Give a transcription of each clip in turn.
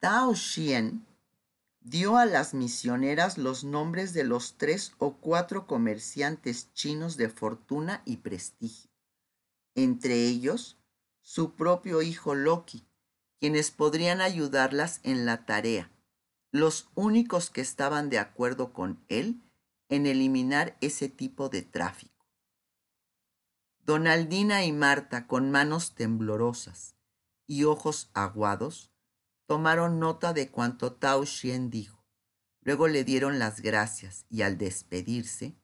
Tao Xian dio a las misioneras los nombres de los tres o cuatro comerciantes chinos de fortuna y prestigio, entre ellos su propio hijo Loki, quienes podrían ayudarlas en la tarea, los únicos que estaban de acuerdo con él en eliminar ese tipo de tráfico. Donaldina y Marta, con manos temblorosas y ojos aguados, tomaron nota de cuanto Tao Xian dijo. Luego le dieron las gracias y al despedirse,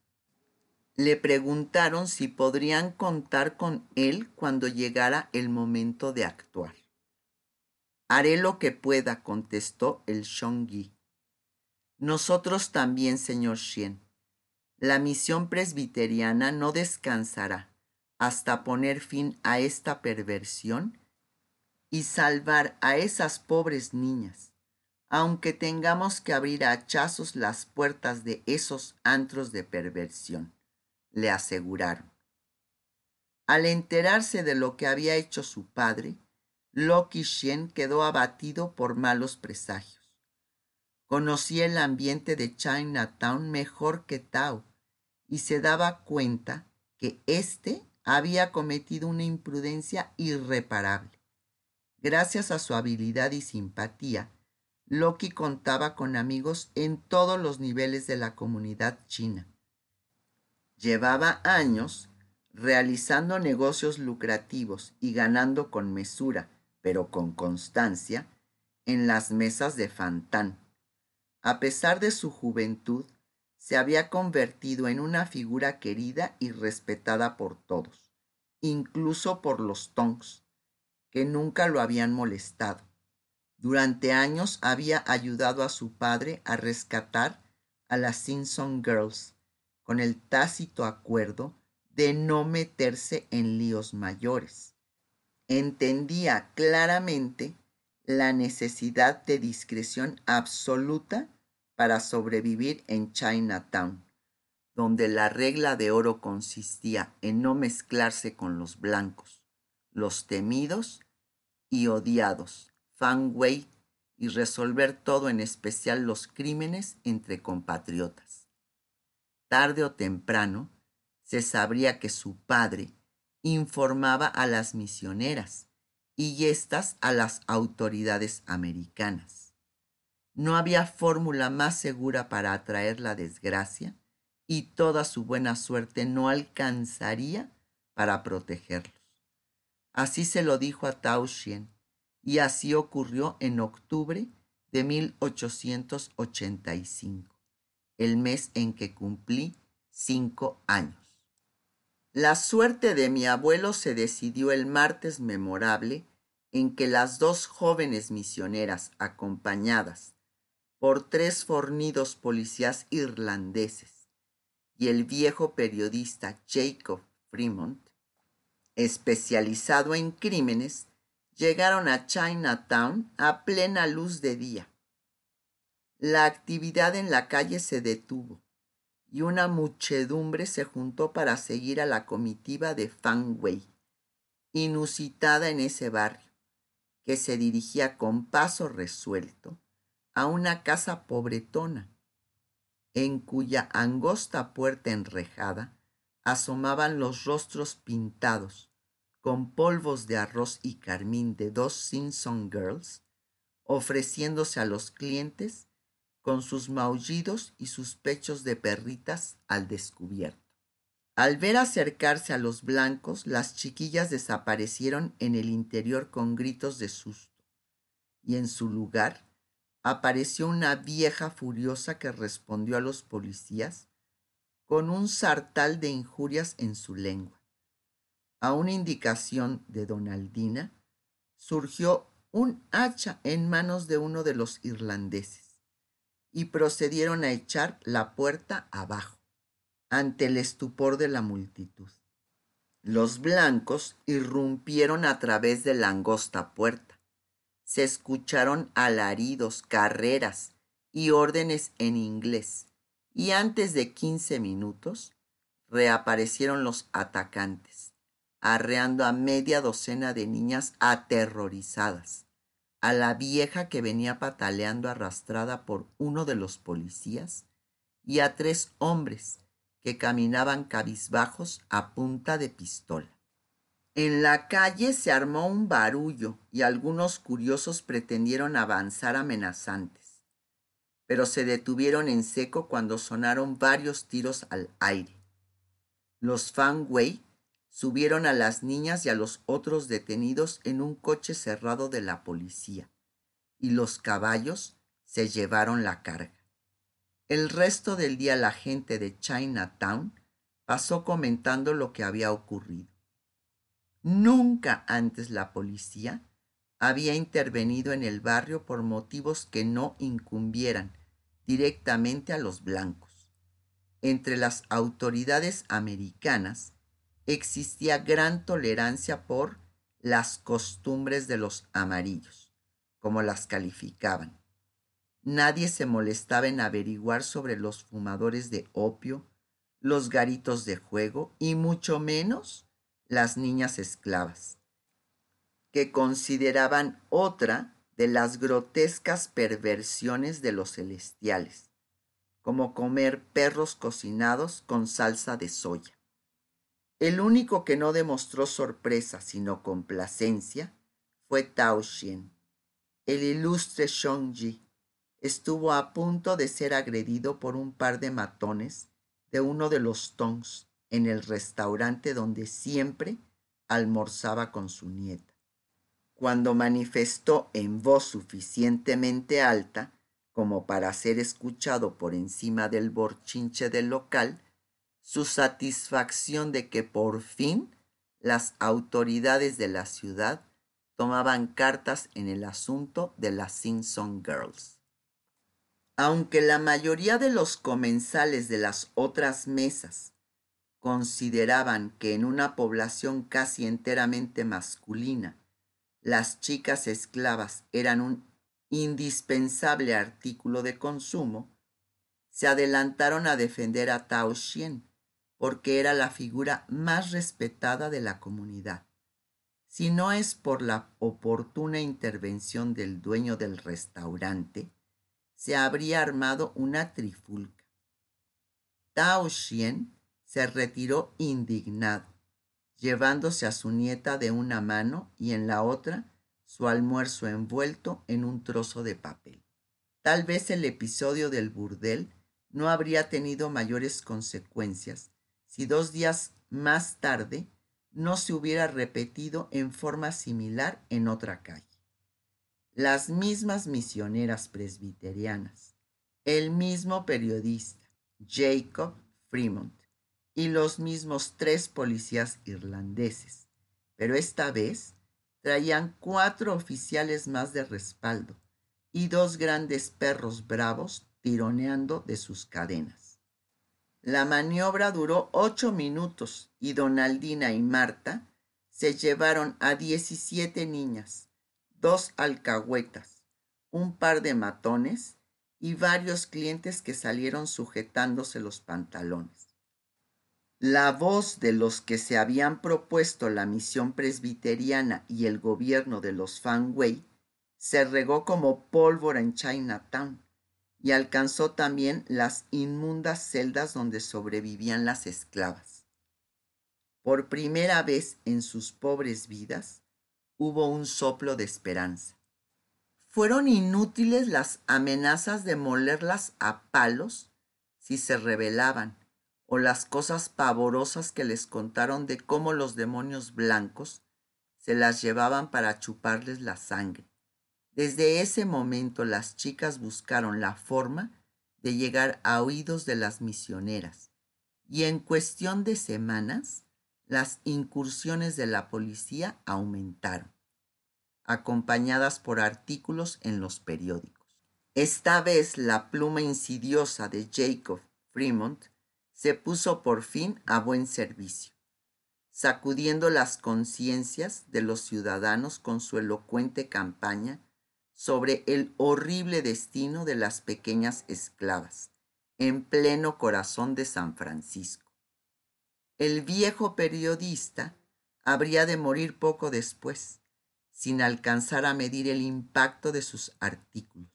le preguntaron si podrían contar con él cuando llegara el momento de actuar. Haré lo que pueda, contestó el Shongi. Nosotros también, señor Xian. La misión presbiteriana no descansará hasta poner fin a esta perversión y salvar a esas pobres niñas, aunque tengamos que abrir a hachazos las puertas de esos antros de perversión, le aseguraron. Al enterarse de lo que había hecho su padre, Loki Shen quedó abatido por malos presagios. Conocía el ambiente de Chinatown mejor que Tao y se daba cuenta que éste había cometido una imprudencia irreparable. Gracias a su habilidad y simpatía, Loki contaba con amigos en todos los niveles de la comunidad china. Llevaba años realizando negocios lucrativos y ganando con mesura pero con constancia, en las mesas de Fantán. A pesar de su juventud, se había convertido en una figura querida y respetada por todos, incluso por los Tongs, que nunca lo habían molestado. Durante años había ayudado a su padre a rescatar a las Simpson Girls, con el tácito acuerdo de no meterse en líos mayores entendía claramente la necesidad de discreción absoluta para sobrevivir en Chinatown, donde la regla de oro consistía en no mezclarse con los blancos, los temidos y odiados, Fan Wei, y resolver todo, en especial los crímenes entre compatriotas. Tarde o temprano se sabría que su padre informaba a las misioneras y éstas a las autoridades americanas. No había fórmula más segura para atraer la desgracia y toda su buena suerte no alcanzaría para protegerlos. Así se lo dijo a Tao y así ocurrió en octubre de 1885, el mes en que cumplí cinco años. La suerte de mi abuelo se decidió el martes memorable en que las dos jóvenes misioneras acompañadas por tres fornidos policías irlandeses y el viejo periodista Jacob Fremont, especializado en crímenes, llegaron a Chinatown a plena luz de día. La actividad en la calle se detuvo y una muchedumbre se juntó para seguir a la comitiva de Fan Wei, inusitada en ese barrio, que se dirigía con paso resuelto a una casa pobretona, en cuya angosta puerta enrejada asomaban los rostros pintados con polvos de arroz y carmín de dos Simpson Girls, ofreciéndose a los clientes con sus maullidos y sus pechos de perritas al descubierto. Al ver acercarse a los blancos, las chiquillas desaparecieron en el interior con gritos de susto, y en su lugar apareció una vieja furiosa que respondió a los policías con un sartal de injurias en su lengua. A una indicación de Donaldina, surgió un hacha en manos de uno de los irlandeses y procedieron a echar la puerta abajo, ante el estupor de la multitud. Los blancos irrumpieron a través de la angosta puerta. Se escucharon alaridos, carreras y órdenes en inglés, y antes de quince minutos reaparecieron los atacantes, arreando a media docena de niñas aterrorizadas, a la vieja que venía pataleando arrastrada por uno de los policías y a tres hombres que caminaban cabizbajos a punta de pistola. En la calle se armó un barullo y algunos curiosos pretendieron avanzar amenazantes, pero se detuvieron en seco cuando sonaron varios tiros al aire. Los Fanway subieron a las niñas y a los otros detenidos en un coche cerrado de la policía, y los caballos se llevaron la carga. El resto del día la gente de Chinatown pasó comentando lo que había ocurrido. Nunca antes la policía había intervenido en el barrio por motivos que no incumbieran directamente a los blancos. Entre las autoridades americanas existía gran tolerancia por las costumbres de los amarillos, como las calificaban. Nadie se molestaba en averiguar sobre los fumadores de opio, los garitos de juego y mucho menos las niñas esclavas, que consideraban otra de las grotescas perversiones de los celestiales, como comer perros cocinados con salsa de soya. El único que no demostró sorpresa sino complacencia fue Tao Xian. El ilustre Ji estuvo a punto de ser agredido por un par de matones de uno de los Tongs en el restaurante donde siempre almorzaba con su nieta. Cuando manifestó en voz suficientemente alta como para ser escuchado por encima del borchinche del local, su satisfacción de que por fin las autoridades de la ciudad tomaban cartas en el asunto de las Simpson Girls. Aunque la mayoría de los comensales de las otras mesas consideraban que en una población casi enteramente masculina las chicas esclavas eran un indispensable artículo de consumo, se adelantaron a defender a Tao Xian, porque era la figura más respetada de la comunidad. Si no es por la oportuna intervención del dueño del restaurante, se habría armado una trifulca. Tao Xian se retiró indignado, llevándose a su nieta de una mano y en la otra su almuerzo envuelto en un trozo de papel. Tal vez el episodio del burdel no habría tenido mayores consecuencias si dos días más tarde no se hubiera repetido en forma similar en otra calle. Las mismas misioneras presbiterianas, el mismo periodista, Jacob Fremont, y los mismos tres policías irlandeses, pero esta vez traían cuatro oficiales más de respaldo y dos grandes perros bravos tironeando de sus cadenas. La maniobra duró ocho minutos y Donaldina y Marta se llevaron a diecisiete niñas, dos alcahuetas, un par de matones y varios clientes que salieron sujetándose los pantalones. La voz de los que se habían propuesto la misión presbiteriana y el gobierno de los Fanway se regó como pólvora en Chinatown y alcanzó también las inmundas celdas donde sobrevivían las esclavas. Por primera vez en sus pobres vidas hubo un soplo de esperanza. Fueron inútiles las amenazas de molerlas a palos si se rebelaban, o las cosas pavorosas que les contaron de cómo los demonios blancos se las llevaban para chuparles la sangre. Desde ese momento las chicas buscaron la forma de llegar a oídos de las misioneras y en cuestión de semanas las incursiones de la policía aumentaron, acompañadas por artículos en los periódicos. Esta vez la pluma insidiosa de Jacob Fremont se puso por fin a buen servicio, sacudiendo las conciencias de los ciudadanos con su elocuente campaña sobre el horrible destino de las pequeñas esclavas en pleno corazón de San Francisco. El viejo periodista habría de morir poco después, sin alcanzar a medir el impacto de sus artículos.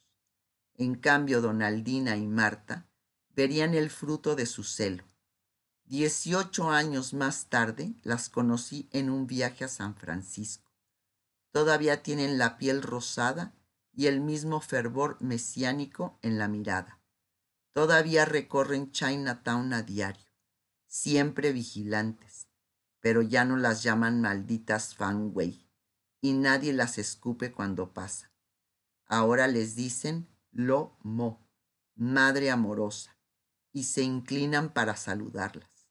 En cambio, Donaldina y Marta verían el fruto de su celo. Dieciocho años más tarde las conocí en un viaje a San Francisco. Todavía tienen la piel rosada y el mismo fervor mesiánico en la mirada. Todavía recorren Chinatown a diario, siempre vigilantes, pero ya no las llaman malditas Fanway y nadie las escupe cuando pasa. Ahora les dicen lo mo, madre amorosa, y se inclinan para saludarlas.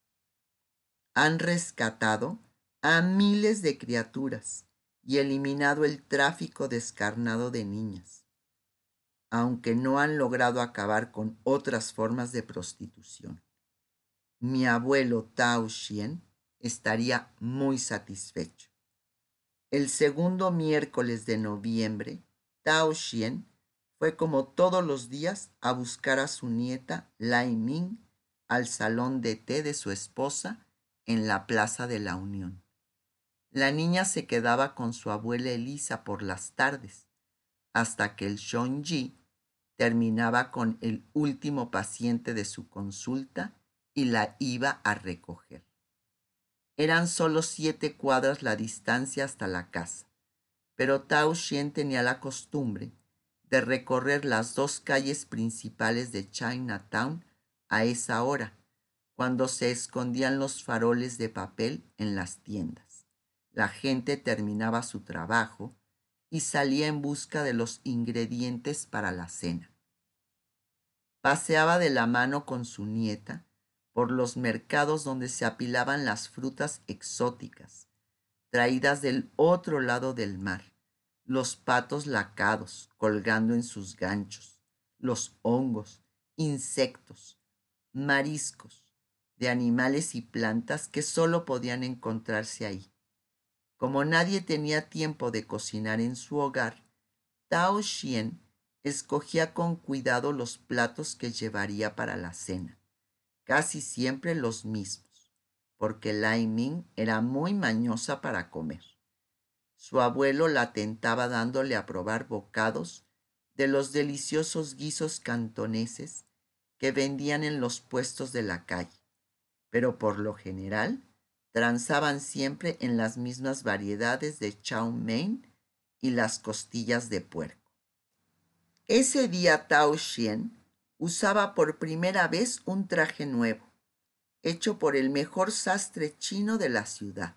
Han rescatado a miles de criaturas y eliminado el tráfico descarnado de niñas, aunque no han logrado acabar con otras formas de prostitución. Mi abuelo Tao Xien estaría muy satisfecho. El segundo miércoles de noviembre, Tao Xien fue como todos los días a buscar a su nieta Lai Ming al salón de té de su esposa en la Plaza de la Unión. La niña se quedaba con su abuela Elisa por las tardes, hasta que el Shonji terminaba con el último paciente de su consulta y la iba a recoger. Eran solo siete cuadras la distancia hasta la casa, pero Tao Xien tenía la costumbre de recorrer las dos calles principales de Chinatown a esa hora, cuando se escondían los faroles de papel en las tiendas. La gente terminaba su trabajo y salía en busca de los ingredientes para la cena. Paseaba de la mano con su nieta por los mercados donde se apilaban las frutas exóticas, traídas del otro lado del mar, los patos lacados colgando en sus ganchos, los hongos, insectos, mariscos, de animales y plantas que solo podían encontrarse ahí. Como nadie tenía tiempo de cocinar en su hogar, Tao Xien escogía con cuidado los platos que llevaría para la cena, casi siempre los mismos, porque Lai Ming era muy mañosa para comer. Su abuelo la tentaba dándole a probar bocados de los deliciosos guisos cantoneses que vendían en los puestos de la calle, pero por lo general transaban siempre en las mismas variedades de chow mein y las costillas de puerco. Ese día Tao Xien usaba por primera vez un traje nuevo, hecho por el mejor sastre chino de la ciudad,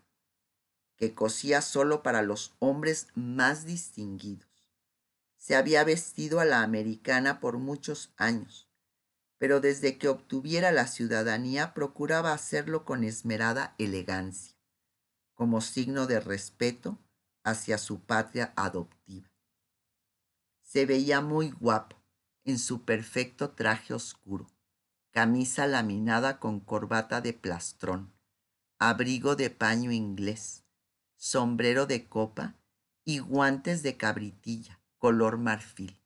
que cosía solo para los hombres más distinguidos. Se había vestido a la americana por muchos años, pero desde que obtuviera la ciudadanía procuraba hacerlo con esmerada elegancia, como signo de respeto hacia su patria adoptiva. Se veía muy guapo en su perfecto traje oscuro, camisa laminada con corbata de plastrón, abrigo de paño inglés, sombrero de copa y guantes de cabritilla, color marfil.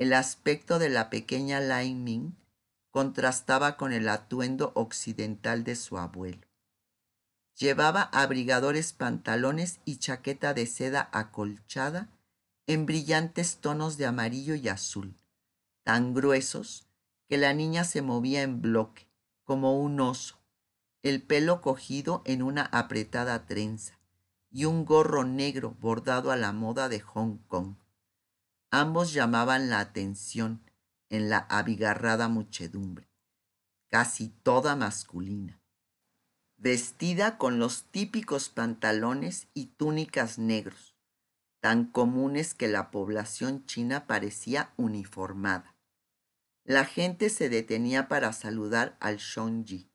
El aspecto de la pequeña Lai Ming contrastaba con el atuendo occidental de su abuelo. Llevaba abrigadores pantalones y chaqueta de seda acolchada en brillantes tonos de amarillo y azul, tan gruesos que la niña se movía en bloque, como un oso, el pelo cogido en una apretada trenza y un gorro negro bordado a la moda de Hong Kong. Ambos llamaban la atención en la abigarrada muchedumbre, casi toda masculina, vestida con los típicos pantalones y túnicas negros, tan comunes que la población china parecía uniformada. La gente se detenía para saludar al Shonji,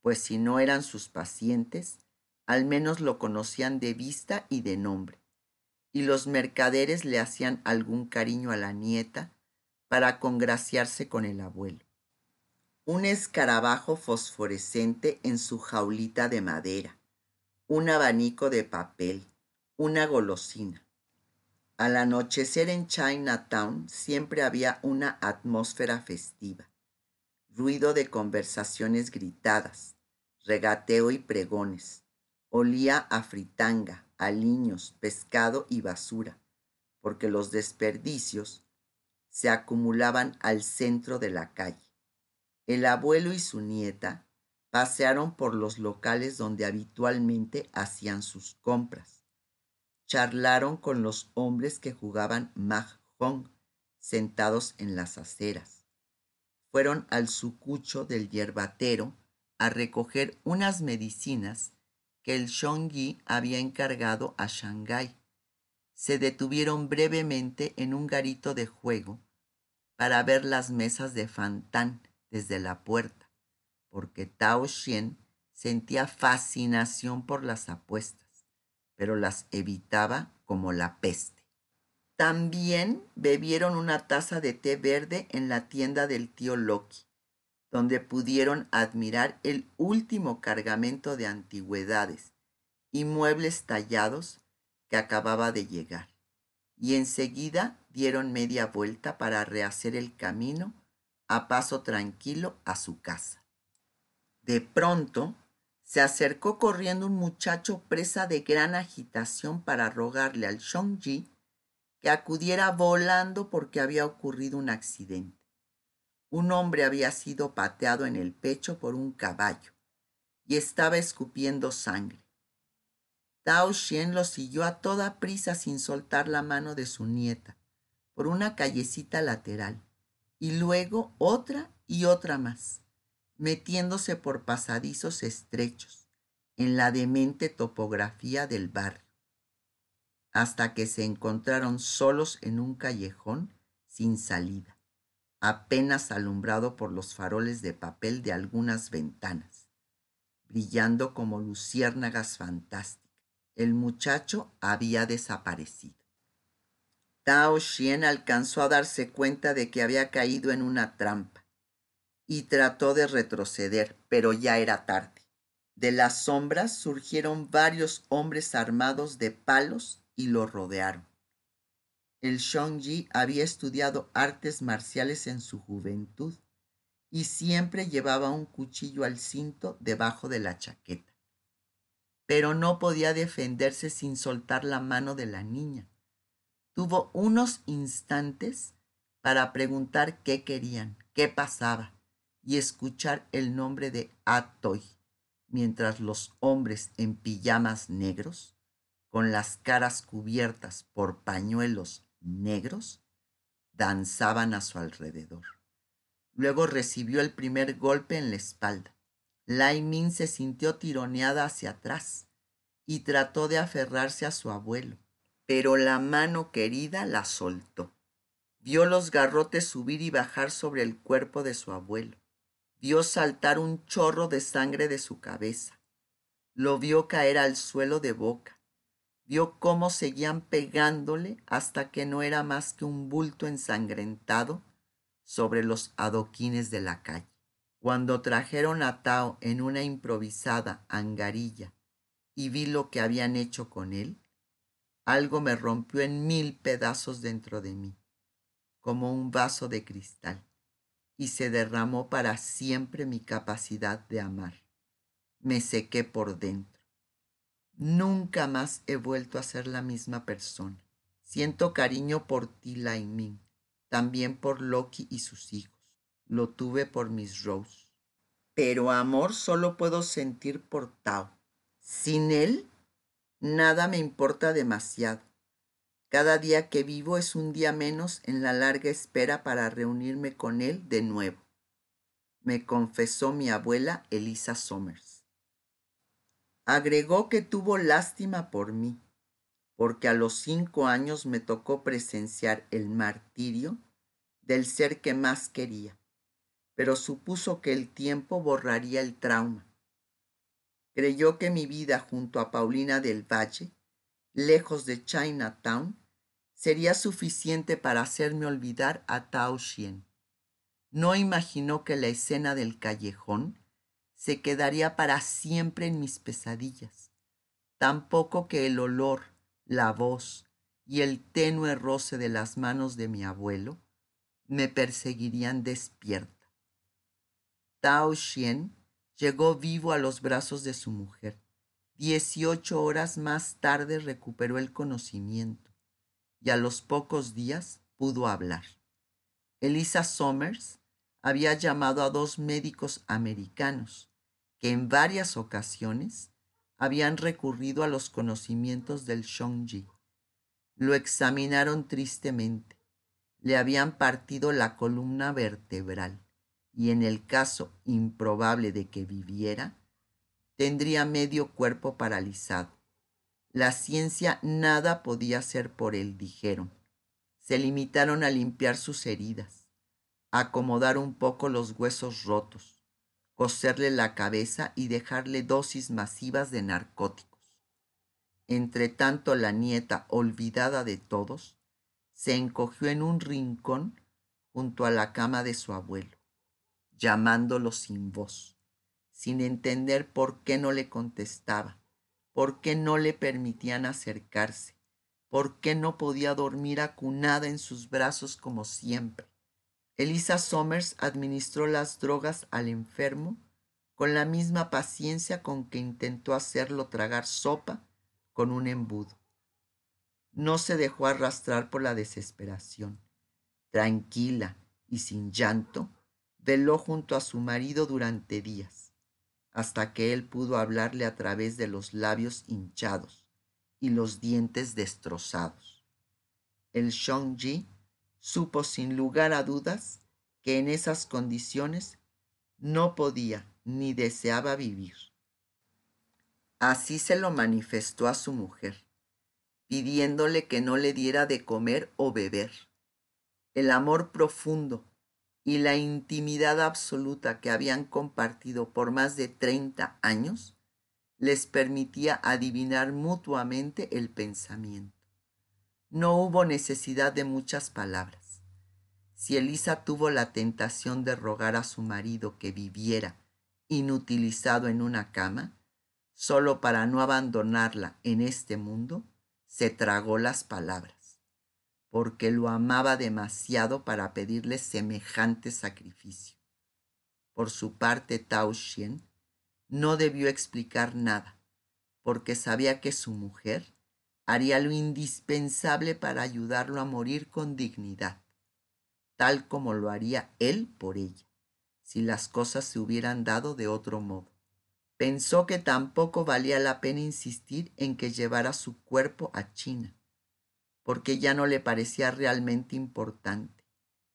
pues si no eran sus pacientes, al menos lo conocían de vista y de nombre y los mercaderes le hacían algún cariño a la nieta para congraciarse con el abuelo. Un escarabajo fosforescente en su jaulita de madera, un abanico de papel, una golosina. Al anochecer en Chinatown siempre había una atmósfera festiva, ruido de conversaciones gritadas, regateo y pregones. Olía a fritanga, aliños, pescado y basura, porque los desperdicios se acumulaban al centro de la calle. El abuelo y su nieta pasearon por los locales donde habitualmente hacían sus compras. Charlaron con los hombres que jugaban mahjong sentados en las aceras. Fueron al sucucho del yerbatero a recoger unas medicinas que el Shongyi había encargado a Shanghái. Se detuvieron brevemente en un garito de juego para ver las mesas de Fantán desde la puerta, porque Tao Xian sentía fascinación por las apuestas, pero las evitaba como la peste. También bebieron una taza de té verde en la tienda del tío Loki, donde pudieron admirar el último cargamento de antigüedades y muebles tallados que acababa de llegar, y enseguida dieron media vuelta para rehacer el camino a paso tranquilo a su casa. De pronto se acercó corriendo un muchacho presa de gran agitación para rogarle al Shongji que acudiera volando porque había ocurrido un accidente. Un hombre había sido pateado en el pecho por un caballo y estaba escupiendo sangre. Tao Xian lo siguió a toda prisa sin soltar la mano de su nieta por una callecita lateral y luego otra y otra más, metiéndose por pasadizos estrechos en la demente topografía del barrio hasta que se encontraron solos en un callejón sin salida, apenas alumbrado por los faroles de papel de algunas ventanas, brillando como luciérnagas fantásticas. El muchacho había desaparecido. Tao Xian alcanzó a darse cuenta de que había caído en una trampa y trató de retroceder, pero ya era tarde. De las sombras surgieron varios hombres armados de palos y lo rodearon. El Shongji había estudiado artes marciales en su juventud y siempre llevaba un cuchillo al cinto debajo de la chaqueta. Pero no podía defenderse sin soltar la mano de la niña. Tuvo unos instantes para preguntar qué querían, qué pasaba y escuchar el nombre de Atoy, mientras los hombres en pijamas negros con las caras cubiertas por pañuelos negros, danzaban a su alrededor. Luego recibió el primer golpe en la espalda. Lai Min se sintió tironeada hacia atrás y trató de aferrarse a su abuelo, pero la mano querida la soltó. Vio los garrotes subir y bajar sobre el cuerpo de su abuelo. Vio saltar un chorro de sangre de su cabeza. Lo vio caer al suelo de boca vio cómo seguían pegándole hasta que no era más que un bulto ensangrentado sobre los adoquines de la calle. Cuando trajeron a Tao en una improvisada angarilla y vi lo que habían hecho con él, algo me rompió en mil pedazos dentro de mí, como un vaso de cristal, y se derramó para siempre mi capacidad de amar. Me sequé por dentro Nunca más he vuelto a ser la misma persona. Siento cariño por ti, Laimin, también por Loki y sus hijos. Lo tuve por Miss Rose. Pero amor solo puedo sentir por Tao. Sin él, nada me importa demasiado. Cada día que vivo es un día menos en la larga espera para reunirme con él de nuevo, me confesó mi abuela Elisa Somers. Agregó que tuvo lástima por mí, porque a los cinco años me tocó presenciar el martirio del ser que más quería, pero supuso que el tiempo borraría el trauma. Creyó que mi vida junto a Paulina del Valle, lejos de Chinatown, sería suficiente para hacerme olvidar a Tao Xian. No imaginó que la escena del callejón se quedaría para siempre en mis pesadillas. Tampoco que el olor, la voz y el tenue roce de las manos de mi abuelo me perseguirían despierta. Tao Xian llegó vivo a los brazos de su mujer Dieciocho horas más tarde recuperó el conocimiento y a los pocos días pudo hablar. Elisa Somers había llamado a dos médicos americanos en varias ocasiones habían recurrido a los conocimientos del Shongji. Lo examinaron tristemente. Le habían partido la columna vertebral y en el caso improbable de que viviera, tendría medio cuerpo paralizado. La ciencia nada podía hacer por él, dijeron. Se limitaron a limpiar sus heridas, a acomodar un poco los huesos rotos, coserle la cabeza y dejarle dosis masivas de narcóticos. Entre tanto la nieta, olvidada de todos, se encogió en un rincón junto a la cama de su abuelo, llamándolo sin voz, sin entender por qué no le contestaba, por qué no le permitían acercarse, por qué no podía dormir acunada en sus brazos como siempre. Elisa Somers administró las drogas al enfermo con la misma paciencia con que intentó hacerlo tragar sopa con un embudo. No se dejó arrastrar por la desesperación. Tranquila y sin llanto, veló junto a su marido durante días, hasta que él pudo hablarle a través de los labios hinchados y los dientes destrozados. El Shongji supo sin lugar a dudas que en esas condiciones no podía ni deseaba vivir. Así se lo manifestó a su mujer, pidiéndole que no le diera de comer o beber. El amor profundo y la intimidad absoluta que habían compartido por más de treinta años les permitía adivinar mutuamente el pensamiento. No hubo necesidad de muchas palabras. Si Elisa tuvo la tentación de rogar a su marido que viviera inutilizado en una cama, solo para no abandonarla en este mundo, se tragó las palabras, porque lo amaba demasiado para pedirle semejante sacrificio. Por su parte, Tao Xian no debió explicar nada, porque sabía que su mujer haría lo indispensable para ayudarlo a morir con dignidad, tal como lo haría él por ella, si las cosas se hubieran dado de otro modo. Pensó que tampoco valía la pena insistir en que llevara su cuerpo a China, porque ya no le parecía realmente importante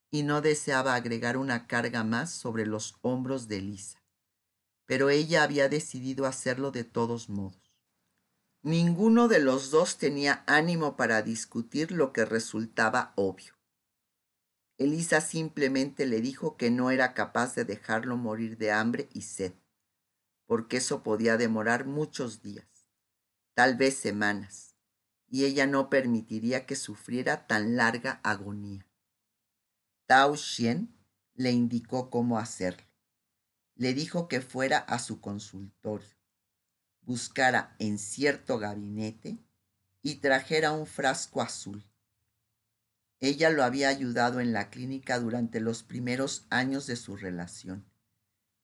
y no deseaba agregar una carga más sobre los hombros de Lisa pero ella había decidido hacerlo de todos modos. Ninguno de los dos tenía ánimo para discutir lo que resultaba obvio. Elisa simplemente le dijo que no era capaz de dejarlo morir de hambre y sed, porque eso podía demorar muchos días, tal vez semanas, y ella no permitiría que sufriera tan larga agonía. Tao Xian le indicó cómo hacerlo le dijo que fuera a su consultorio, buscara en cierto gabinete y trajera un frasco azul. Ella lo había ayudado en la clínica durante los primeros años de su relación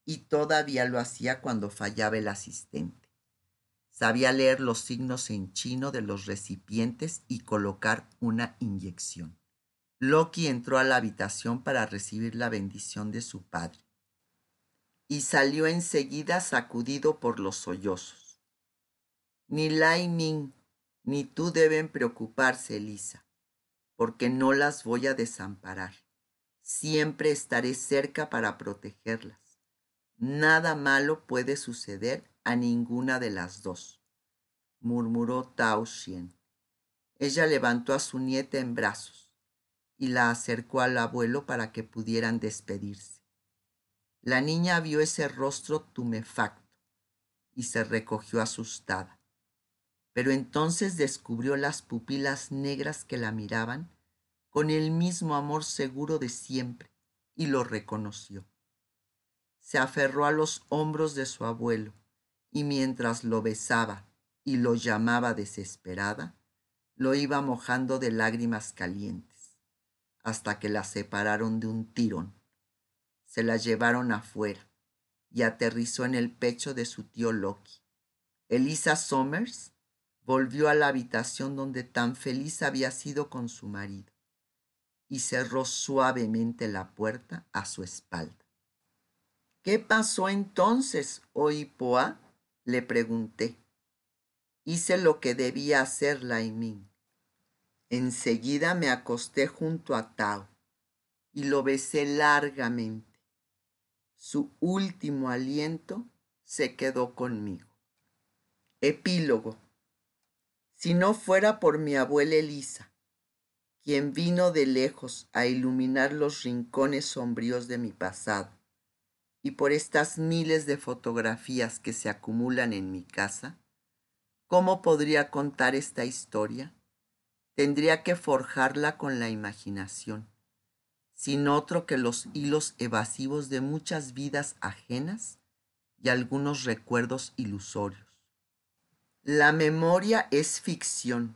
y todavía lo hacía cuando fallaba el asistente. Sabía leer los signos en chino de los recipientes y colocar una inyección. Loki entró a la habitación para recibir la bendición de su padre y salió enseguida sacudido por los sollozos. Ni Lai Ming ni tú deben preocuparse, Elisa, porque no las voy a desamparar. Siempre estaré cerca para protegerlas. Nada malo puede suceder a ninguna de las dos, murmuró Tao Xian. Ella levantó a su nieta en brazos y la acercó al abuelo para que pudieran despedirse. La niña vio ese rostro tumefacto y se recogió asustada. Pero entonces descubrió las pupilas negras que la miraban con el mismo amor seguro de siempre y lo reconoció. Se aferró a los hombros de su abuelo y mientras lo besaba y lo llamaba desesperada, lo iba mojando de lágrimas calientes, hasta que la separaron de un tirón se la llevaron afuera y aterrizó en el pecho de su tío Loki. Elisa Somers volvió a la habitación donde tan feliz había sido con su marido y cerró suavemente la puerta a su espalda. ¿Qué pasó entonces, Oipoa? le pregunté. Hice lo que debía hacer, Laimín. Enseguida me acosté junto a Tao y lo besé largamente. Su último aliento se quedó conmigo. Epílogo. Si no fuera por mi abuela Elisa, quien vino de lejos a iluminar los rincones sombríos de mi pasado, y por estas miles de fotografías que se acumulan en mi casa, ¿cómo podría contar esta historia? Tendría que forjarla con la imaginación, sin otro que los hilos evasivos de muchas vidas ajenas y algunos recuerdos ilusorios. La memoria es ficción.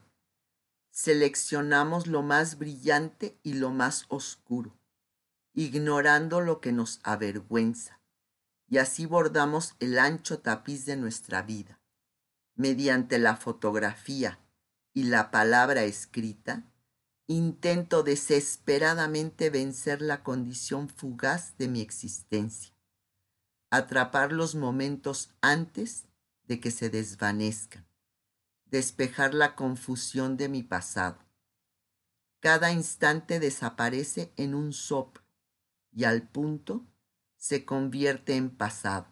Seleccionamos lo más brillante y lo más oscuro, ignorando lo que nos avergüenza, y así bordamos el ancho tapiz de nuestra vida. Mediante la fotografía y la palabra escrita, intento desesperadamente vencer la condición fugaz de mi existencia, atrapar los momentos antes de que se desvanezcan despejar la confusión de mi pasado. Cada instante desaparece en un soplo y al punto se convierte en pasado.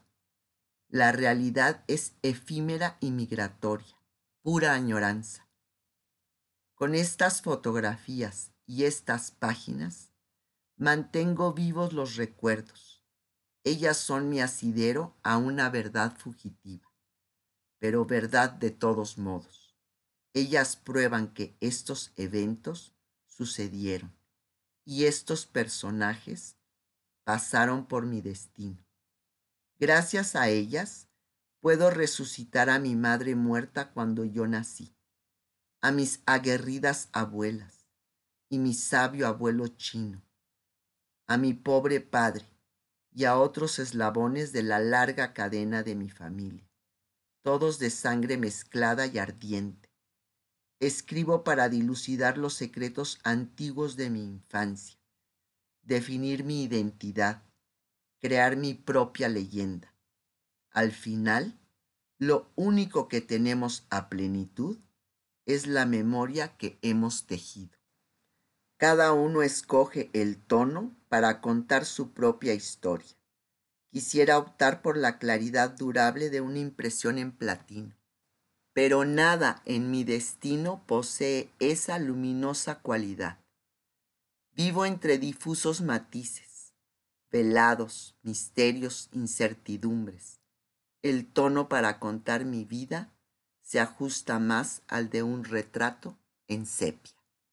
La realidad es efímera y migratoria, pura añoranza. Con estas fotografías y estas páginas, mantengo vivos los recuerdos. Ellas son mi asidero a una verdad fugitiva pero verdad de todos modos. Ellas prueban que estos eventos sucedieron y estos personajes pasaron por mi destino. Gracias a ellas puedo resucitar a mi madre muerta cuando yo nací, a mis aguerridas abuelas y mi sabio abuelo chino, a mi pobre padre y a otros eslabones de la larga cadena de mi familia todos de sangre mezclada y ardiente. Escribo para dilucidar los secretos antiguos de mi infancia, definir mi identidad, crear mi propia leyenda. Al final, lo único que tenemos a plenitud es la memoria que hemos tejido. Cada uno escoge el tono para contar su propia historia. Quisiera optar por la claridad durable de una impresión en platino. Pero nada en mi destino posee esa luminosa cualidad. Vivo entre difusos matices, velados, misterios, incertidumbres. El tono para contar mi vida se ajusta más al de un retrato en sepia.